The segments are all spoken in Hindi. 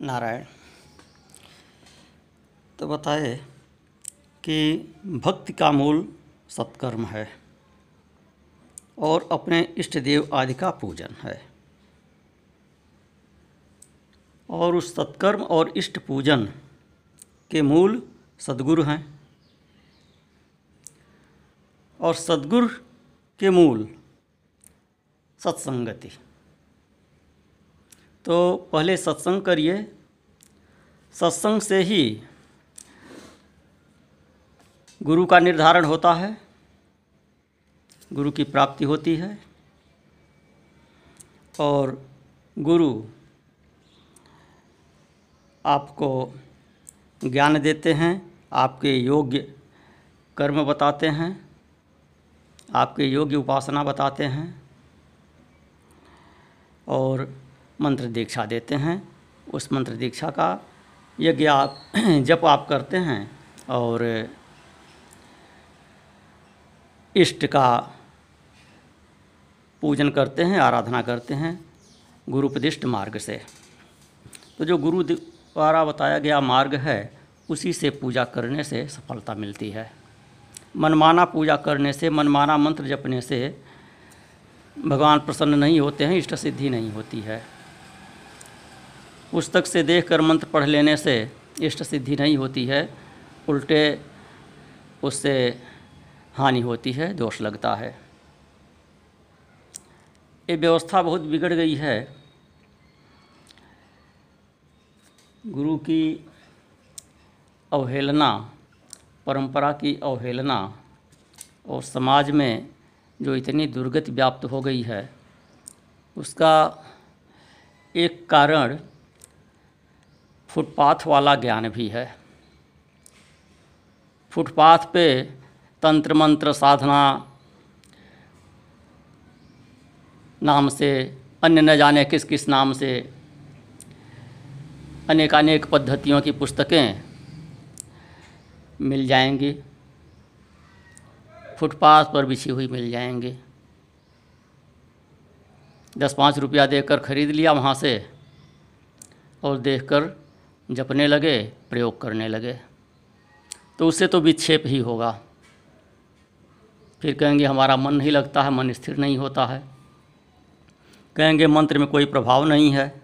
नारायण तो बताए कि भक्ति का मूल सत्कर्म है और अपने इष्ट देव आदि का पूजन है। और उस सत्कर्म और इष्ट पूजन के मूल सदगुरु हैं और सदगुरु के मूल सत्संगति। तो पहले सत्संग करिए। सत्संग से ही गुरु का निर्धारण होता है। गुरु की प्राप्ति होती है। और गुरु आपको ज्ञान देते हैं, आपके योग्य कर्म बताते हैं, आपके योग्य उपासना बताते हैं। और मंत्र दीक्षा देते हैं। उस मंत्र दीक्षा का यज्ञ आप जप आप करते हैं और इष्ट का पूजन करते हैं, आराधना करते हैं गुरुपदिष्ट मार्ग से। तो जो गुरु द्वारा बताया गया मार्ग है, उसी से पूजा करने से सफलता मिलती है। मनमाना पूजा करने से, मनमाना मंत्र जपने से भगवान प्रसन्न नहीं होते हैं इष्ट सिद्धि नहीं होती है। पुस्तक से देख कर मंत्र पढ़ लेने से इष्ट सिद्धि नहीं होती है, उल्टे उससे हानि होती है, दोष लगता है। ये व्यवस्था बहुत बिगड़ गई है। गुरु की अवहेलना, परंपरा की अवहेलना और समाज में जो इतनी दुर्गति व्याप्त हो गई है, उसका एक कारण फुटपाथ वाला ज्ञान भी है। फुटपाथ पे तंत्र मंत्र साधना नाम से, अन्य न जाने किस किस नाम से अनेकानेक पद्धतियों की पुस्तकें मिल जाएँगी। फुटपाथ पर बिछी हुई मिल जाएँगी। दस पाँच रुपया देकर खरीद लिया वहाँ से और देखकर जपने लगे, प्रयोग करने लगे। तो उससे तो विक्षेप ही होगा। फिर कहेंगे, हमारा मन नहीं लगता है, मन स्थिर नहीं होता है। कहेंगे, मंत्र में कोई प्रभाव नहीं है।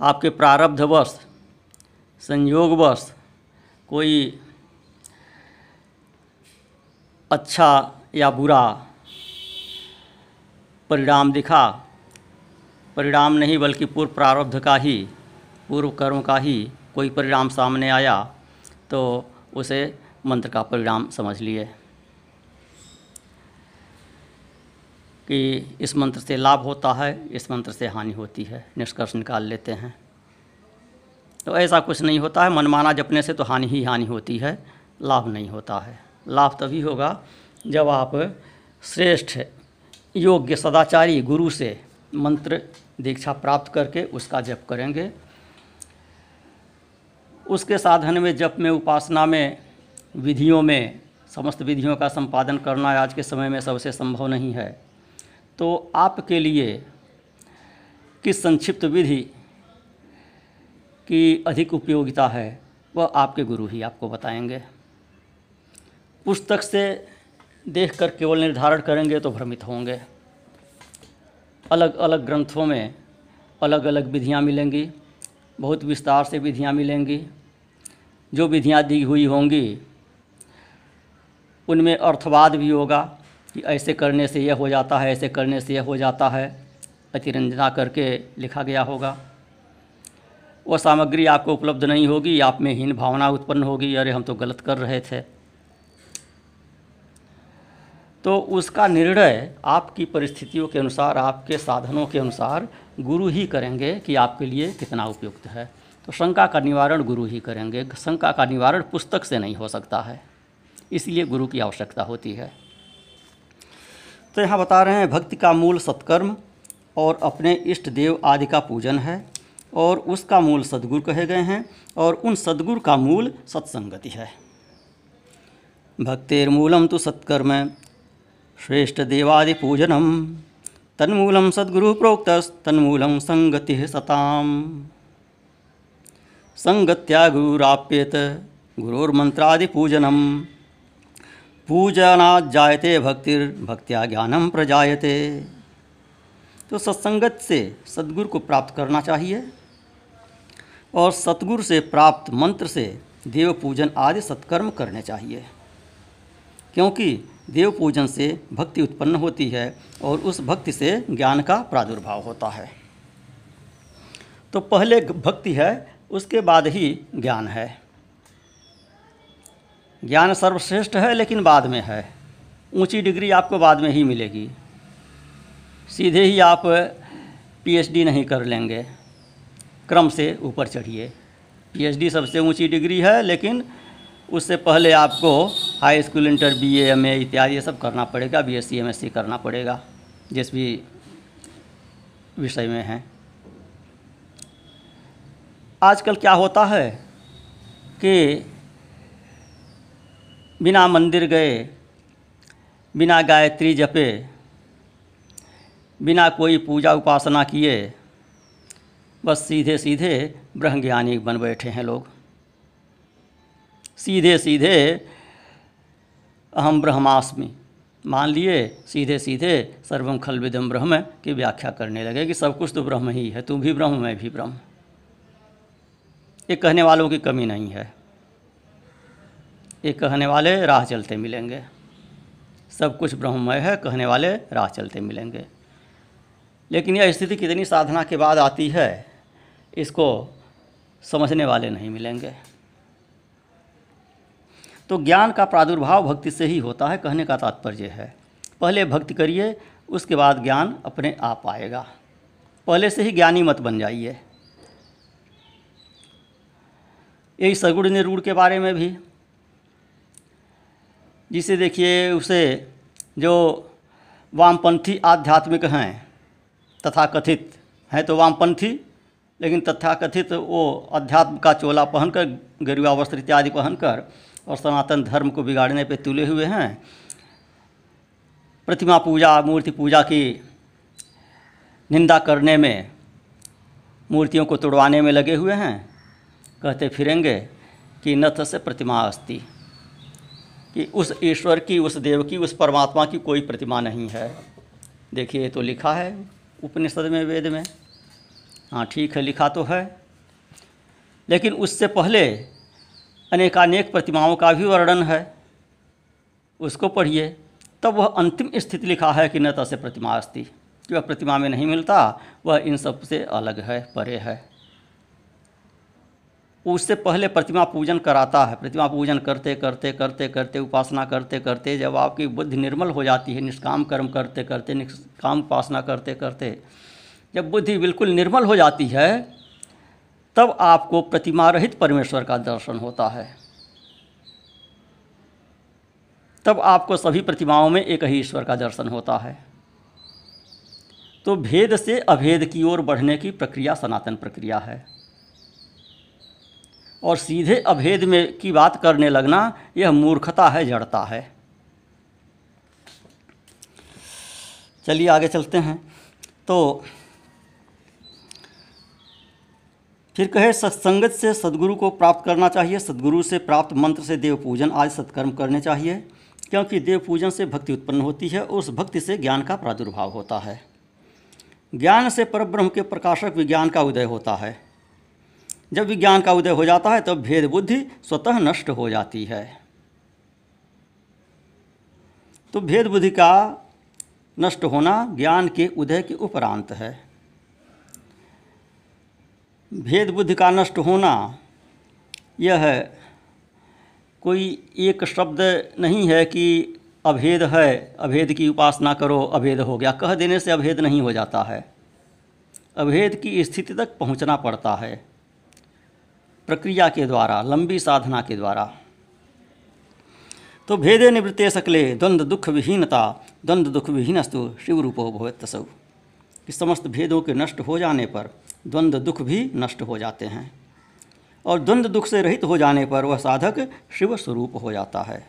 आपके प्रारब्धवश, संयोगवश कोई अच्छा या बुरा परिणाम दिखा परिणाम नहीं, बल्कि पूर्व प्रारब्ध का ही, पूर्व कर्म का ही कोई परिणाम सामने आया तो उसे मंत्र का परिणाम समझ लिए। कि इस मंत्र से लाभ होता है, इस मंत्र से हानि होती है, निष्कर्ष निकाल लेते हैं। तो ऐसा कुछ नहीं होता है, मनमाना जपने से तो हानि ही हानि होती है, लाभ नहीं होता है। लाभ तभी होगा जब आप श्रेष्ठ, योग्य, सदाचारी गुरु से मंत्र दीक्षा प्राप्त करके उसका जप करेंगे। उसके साधन में जप में, उपासना में, विधियों में, समस्त विधियों का संपादन करना आज के समय में सबसे संभव नहीं है। तो आपके लिए किस संक्षिप्त विधि की अधिक उपयोगिता है, वह आपके गुरु ही आपको बताएँगे। पुस्तक से देखकर केवल निर्धारण करेंगे तो भ्रमित होंगे। अलग अलग ग्रंथों में अलग अलग विधियाँ मिलेंगी, बहुत विस्तार से विधियाँ मिलेंगी। जो विधियाँ दी हुई होंगी, उनमें अर्थवाद भी होगा कि ऐसे करने से यह हो जाता है, ऐसे करने से यह हो जाता है अतिरंजना करके लिखा गया होगा। वह सामग्री आपको उपलब्ध नहीं होगी, आप में हीन भावना उत्पन्न होगी, अरे हम तो गलत कर रहे थे। तो उसका निर्णय आपकी परिस्थितियों के अनुसार, आपके साधनों के अनुसार गुरु ही करेंगे कि आपके लिए कितना उपयुक्त है। तो शंका का निवारण गुरु ही करेंगे। शंका का निवारण पुस्तक से नहीं हो सकता है, इसलिए गुरु की आवश्यकता होती है। तो यहाँ बता रहे हैं, भक्ति का मूल सत्कर्म और अपने इष्ट देव आदि का पूजन है और उसका मूल सदगुरु कहे गए हैं और उन सदगुरु का मूल सत्संगति है। भक्तिर्मूलम तो सत्कर्म श्रेष्ठ देवादि पूजनम तन्मूलं सद्गुरुः प्रोक्तस्तन्मूलं सङ्गतिः सताम्। सङ्गत्या गुरुराप्येत गुरोर्मन्त्रादिपूजनं पूजनात् जायते भक्तिर्भक्त्या ज्ञानम प्रजायते। तो सत्संगत से सदगुरु को प्राप्त करना चाहिए और सतगुरु से प्राप्त मंत्र से देव पूजन आदि सत्कर्म करने चाहिए। क्योंकि देव पूजन से भक्ति उत्पन्न होती है और उस भक्ति से ज्ञान का प्रादुर्भाव होता है। तो पहले भक्ति है, उसके बाद ही ज्ञान है। ज्ञान सर्वश्रेष्ठ है, लेकिन बाद में है। ऊँची डिग्री आपको बाद में ही मिलेगी। सीधे ही आप पीएचडी नहीं कर लेंगे। क्रम से ऊपर चढ़िए। पीएचडी सबसे ऊँची डिग्री है, लेकिन उससे पहले आपको high school, inter B A M A इत्यादि ये सब करना पड़ेगा B S C M S C करना पड़ेगा, जिस भी विषय में है। आजकल क्या होता है कि बिना मंदिर गए, बिना गायत्री जपे, बिना कोई पूजा उपासना किए, बस सीधे सीधे ब्रह्मज्ञानी बन बैठे हैं लोग। सीधे सीधे अहम ब्रह्मास्मि। मान लिए, सीधे सीधे सर्वम खल विदम ब्रह्म की व्याख्या करने लगे कि सब कुछ तो ब्रह्म ही है, तू भी ब्रह्म, मैं भी ब्रह्म। ये कहने वालों की कमी नहीं है। ये कहने वाले राह चलते मिलेंगे। सब कुछ ब्रह्ममय है, कहने वाले राह चलते मिलेंगे। लेकिन यह स्थिति कितनी साधना के बाद आती है, इसको समझने वाले नहीं मिलेंगे। तो ज्ञान का प्रादुर्भाव भक्ति से ही होता है, कहने का तात्पर्य है। पहले भक्ति करिए, उसके बाद ज्ञान अपने आप आएगा। पहले से ही ज्ञानी मत बन जाइए। यही सगुण निरूढ़ के बारे में भी। जिसे देखिए, उसे जो वामपंथी आध्यात्मिक हैं तथा कथित हैं तो वामपंथी, लेकिन तथाकथित वो अध्यात्म का चोला पहनकर, गरुआ वस्त्र इत्यादि पहनकर और सनातन धर्म को बिगाड़ने पे तुले हुए हैं। प्रतिमा पूजा, मूर्ति पूजा की निंदा करने में, मूर्तियों को तोड़वाने में लगे हुए हैं। कहते फिरेंगे कि नथ से प्रतिमा अस्ति, कि उस ईश्वर की, उस देव की, उस परमात्मा की कोई प्रतिमा नहीं है। देखिए तो लिखा है उपनिषद में, वेद में। हाँ ठीक है, लिखा तो है। लेकिन उससे पहले अनेकानेक प्रतिमाओं का भी वर्णन है। उसको पढ़िए। तब वह अंतिम स्थिति लिखा है कि न तसे प्रतिमा अस्ति। वह प्रतिमा में नहीं मिलता, वह इन सबसे अलग है, परे है। उससे पहले प्रतिमा पूजन कराता है। प्रतिमा पूजन करते करते करते करते, उपासना करते करते जब आपकी बुद्धि निर्मल हो जाती है, निष्काम कर्म करते करते, निष्काम उपासना करते करते, जब बुद्धि बिल्कुल निर्मल हो जाती है तब आपको प्रतिमा रहित परमेश्वर का दर्शन होता है। तब आपको सभी प्रतिमाओं में एक ही ईश्वर का दर्शन होता है। तो भेद से अभेद की ओर बढ़ने की प्रक्रिया सनातन प्रक्रिया है। और सीधे अभेद में की बात करने लगना, यह मूर्खता है, जड़ता है। चलिए आगे चलते हैं। तो फिर कहे, सत्संगत से सदगुरु को प्राप्त करना चाहिए, सदगुरु से प्राप्त मंत्र से देव पूजन आदि सत्कर्म करने चाहिए, क्योंकि देव पूजन से भक्ति उत्पन्न होती है और उस भक्ति से ज्ञान का प्रादुर्भाव होता है। ज्ञान से परब्रह्म के प्रकाशक विज्ञान का उदय होता है। जब विज्ञान का उदय हो जाता है, तब तो भेद बुद्धि स्वतः नष्ट हो जाती है। तो भेद बुद्धि का नष्ट होना ज्ञान के उदय के उपरांत है। भेद बुद्धि का नष्ट होना, यह कोई एक शब्द नहीं है कि अभेद है, अभेद की उपासना करो, अभेद हो गया। कह देने से अभेद नहीं हो जाता है। अभेद की स्थिति तक पहुँचना पड़ता है, प्रक्रिया के द्वारा, लंबी साधना के द्वारा। तो भेदे निवृत्ते सकले द्वंद्व दुख विहीनता द्वंद्व दुख विहीनस्तु शिव रूपो भवतसव कि समस्त भेदों के नष्ट हो जाने पर द्वंद्व दुख भी नष्ट हो जाते हैं। और द्वंद्व दुख से रहित हो जाने पर वह साधक शिव स्वरूप हो जाता है।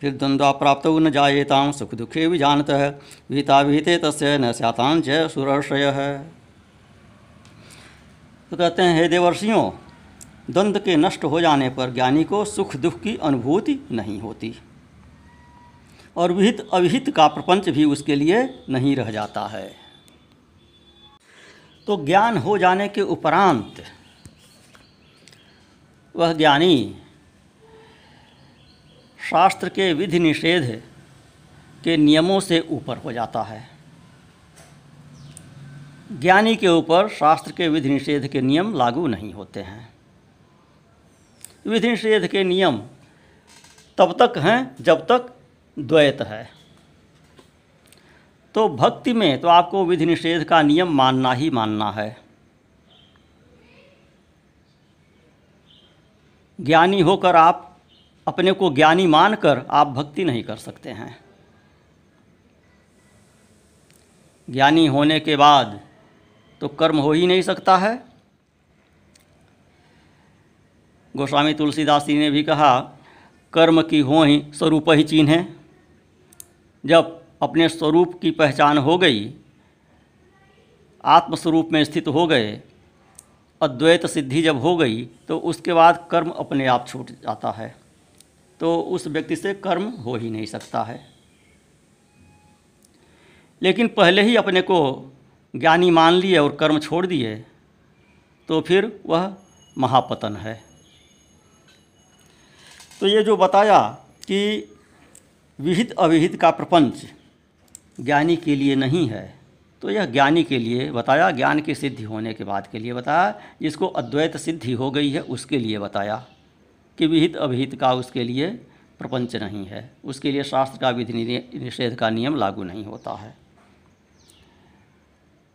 फिर द्वंद्वा प्राप्त न जाएताम सुख दुखे भी जानत है। विहिता विहिते तस्य न स्यातान जय सुरर्षय। है तो कहते हैं, हे देवर्षियों द्वंद्व के नष्ट हो जाने पर ज्ञानी को सुख दुख की अनुभूति नहीं होती। और विहित अविहित का प्रपंच भी उसके लिए नहीं रह जाता है। तो ज्ञान हो जाने के उपरांत वह ज्ञानी शास्त्र के विधि निषेध के नियमों से ऊपर हो जाता है। ज्ञानी के ऊपर शास्त्र के विधि निषेध के नियम लागू नहीं होते हैं। विधि निषेध के नियम तब तक हैं जब तक द्वैत है। तो भक्ति में तो आपको विधि निषेध का नियम मानना ही मानना है। ज्ञानी होकर आप अपने को ज्ञानी मानकर आप भक्ति नहीं कर सकते हैं। ज्ञानी होने के बाद तो कर्म हो ही नहीं सकता है। गोस्वामी तुलसीदास जी ने भी कहा, कर्म की हो ही स्वरूप ही चिन्ह जब अपने स्वरूप की पहचान हो गई, आत्मस्वरूप में स्थित हो गए, अद्वैत सिद्धि जब हो गई तो उसके बाद कर्म अपने आप छूट जाता है। तो उस व्यक्ति से कर्म हो ही नहीं सकता है। लेकिन पहले ही अपने को ज्ञानी मान लिए और कर्म छोड़ दिए तो फिर वह महापतन है। तो ये जो बताया कि विहित अविहित का प्रपंच ज्ञानी के लिए नहीं है। तो यह ज्ञानी के लिए बताया, ज्ञान की सिद्धि होने के बाद के लिए बताया, जिसको अद्वैत सिद्धि हो गई है, उसके लिए बताया कि विहित अभिहित का उसके लिए प्रपंच नहीं है। उसके लिए शास्त्र का विधि निषेध का नियम लागू नहीं होता है।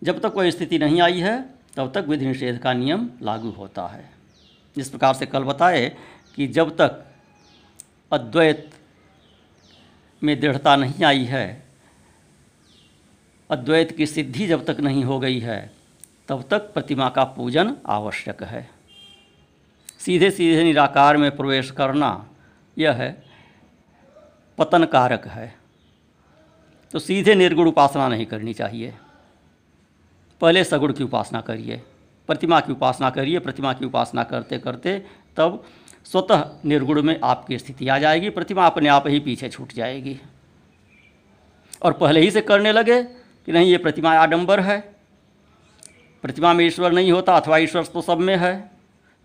जब तक कोई स्थिति नहीं आई है, तब तक विधि निषेध का नियम लागू होता है। जिस प्रकार से कल बताए कि जब तक अद्वैत में दृढ़ता नहीं आई है अद्वैत की सिद्धि जब तक नहीं हो गई है, तब तक प्रतिमा का पूजन आवश्यक है। सीधे सीधे निराकार में प्रवेश करना यह है पतन कारक है। तो सीधे निर्गुण उपासना नहीं करनी चाहिए। पहले सगुण की उपासना करिए, प्रतिमा की उपासना करिए, प्रतिमा की उपासना करते करते तब स्वतः निर्गुण में आपकी स्थिति आ जाएगी, प्रतिमा अपने आप ही पीछे छूट जाएगी। और पहले ही से करने लगे कि नहीं, ये प्रतिमा आडंबर है। प्रतिमा में ईश्वर नहीं होता, अथवा ईश्वर तो सब में है।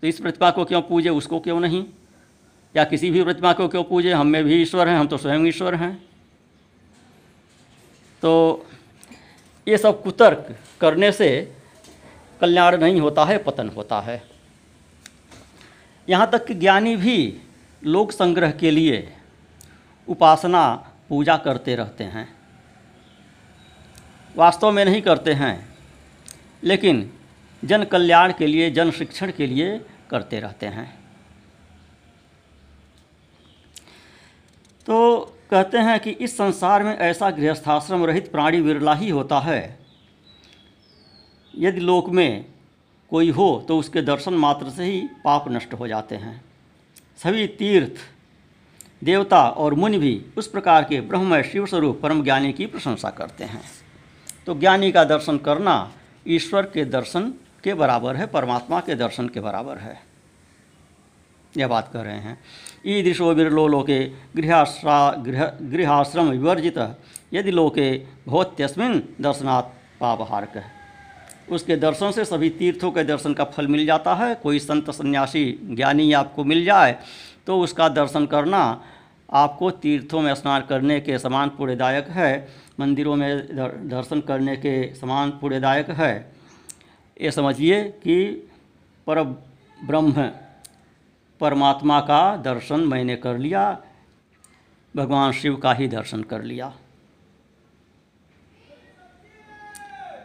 तो इस प्रतिमा को क्यों पूजे, उसको क्यों नहीं? या किसी भी प्रतिमा को क्यों पूजे? हम में भी ईश्वर हैं, हम तो स्वयं ईश्वर हैं। तो ये सब कुतर्क करने से कल्याण नहीं होता है, पतन होता है। यहाँ तक कि ज्ञानी भी लोक संग्रह के लिए उपासना पूजा करते रहते हैं। वास्तव में नहीं करते हैं। लेकिन जन कल्याण के लिए जन शिक्षण के लिए करते रहते हैं। तो कहते हैं कि इस संसार में ऐसा गृहस्थाश्रम रहित प्राणी विरला ही होता है। यदि लोक में कोई हो तो उसके दर्शन मात्र से ही पाप नष्ट हो जाते हैं। सभी तीर्थ, देवता और मुनि भी उस प्रकार के ब्रह्म शिव स्वरूप परम ज्ञानी की प्रशंसा करते हैं। तो ज्ञानी का दर्शन करना ईश्वर के दर्शन के बराबर है, परमात्मा के दर्शन के बराबर है। यह बात कर रहे हैं। ईदृशो बिरलो लोके गृहाश्रा, गृह, गृहाश्रम विवर्जित, यदि लोके भवत्यस्मिन दर्शनात् पापहारक। है उसके दर्शन से सभी तीर्थों के दर्शन का फल मिल जाता है। कोई संत सन्यासी ज्ञानी आपको मिल जाए तो उसका दर्शन करना आपको तीर्थों में स्नान करने के समान पुण्यदायक है, मंदिरों में दर्शन करने के समान पुण्यदायक है। ये समझिए कि पर ब्रह्म, परमात्मा का दर्शन मैंने कर लिया, भगवान शिव का ही दर्शन कर लिया।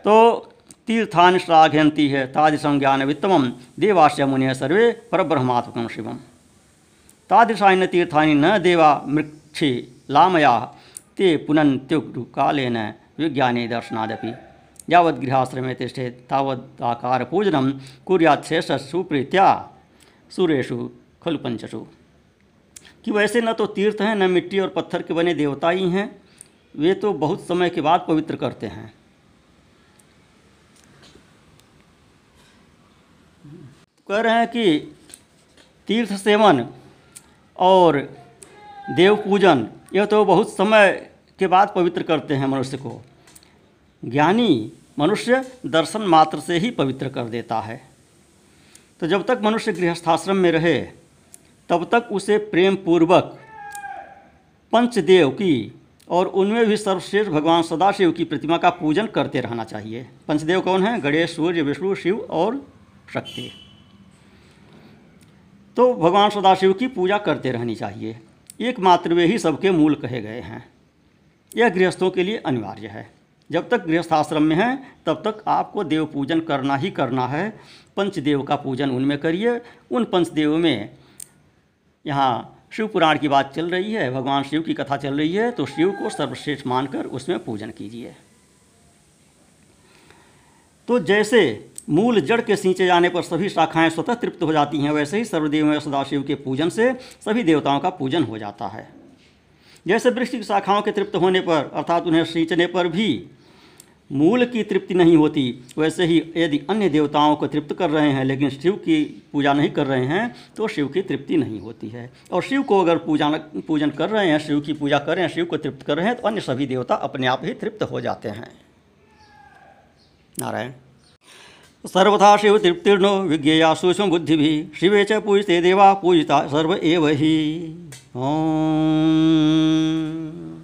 तो तीर्थान श्लाघयंती है, तादृशं ज्ञान वित्तम देवाश्य मुनि सर्वे पर ब्रह्मात्मक शिवम। तादृशानि तीर्थानि न देवा मृक्षि लामया, ते पुनन्त्युग्रु कालेन विज्ञाने दर्शनादपि। यावत् गृहाश्रमे तिष्ठेत् तावत् आकारपूजनं कुर्यात् शेषस्सु प्रीत्या खलु पंचसु कि वैसे न तो तीर्थ हैं, न मिट्टी और पत्थर के बने देवता ही हैं, वे तो बहुत समय के बाद पवित्र करते हैं। कह रहे हैं कि तीर्थ सेवन और देव पूजन यह तो बहुत समय के बाद पवित्र करते हैं मनुष्य को। ज्ञानी मनुष्य दर्शन मात्र से ही पवित्र कर देता है। तो जब तक मनुष्य गृहस्थाश्रम में रहे, तब तक उसे प्रेम पूर्वक पंचदेव की और उनमें भी सर्वश्रेष्ठ भगवान सदाशिव की प्रतिमा का पूजन करते रहना चाहिए। पंचदेव कौन है? गणेश, सूर्य, विष्णु, शिव और शक्ति। तो भगवान सदाशिव की पूजा करते रहनी चाहिए। एकमात्र वे ही सबके मूल कहे गए हैं। यह गृहस्थों के लिए अनिवार्य है। जब तक गृहस्थाश्रम में हैं, तब तक आपको देव पूजन करना ही करना है। पंचदेव का पूजन उनमें करिए। उन पंचदेव में यहाँ शिव पुराण की बात चल रही है, भगवान शिव की कथा चल रही है तो शिव को सर्वश्रेष्ठ मानकर उसमें पूजन कीजिए। तो जैसे मूल जड़ के सींचे जाने पर सभी शाखाएँ स्वतः तृप्त हो जाती हैं। वैसे ही सर्वदेव सदाशिव के पूजन से सभी देवताओं का पूजन हो जाता है। जैसे वृक्ष की शाखाओं के तृप्त होने पर, अर्थात उन्हें सींचने पर भी मूल की तृप्ति नहीं होती, वैसे ही यदि अन्य देवताओं को तृप्त कर रहे हैं, लेकिन शिव की पूजा नहीं कर रहे हैं तो शिव की तृप्ति नहीं होती है। और शिव को अगर पूजा पूजन कर रहे हैं, शिव की पूजा कर रहे हैं, शिव को तृप्त कर रहे हैं तो अन्य सभी देवता अपने आप ही तृप्त हो जाते हैं। नारायण। सर्वथा शिव तृप्तिर्नो विज्ञेया सूक्ष्म बुद्धि भी शिवे च पूजते देवा, पूजिता सर्व एव ही। ओम।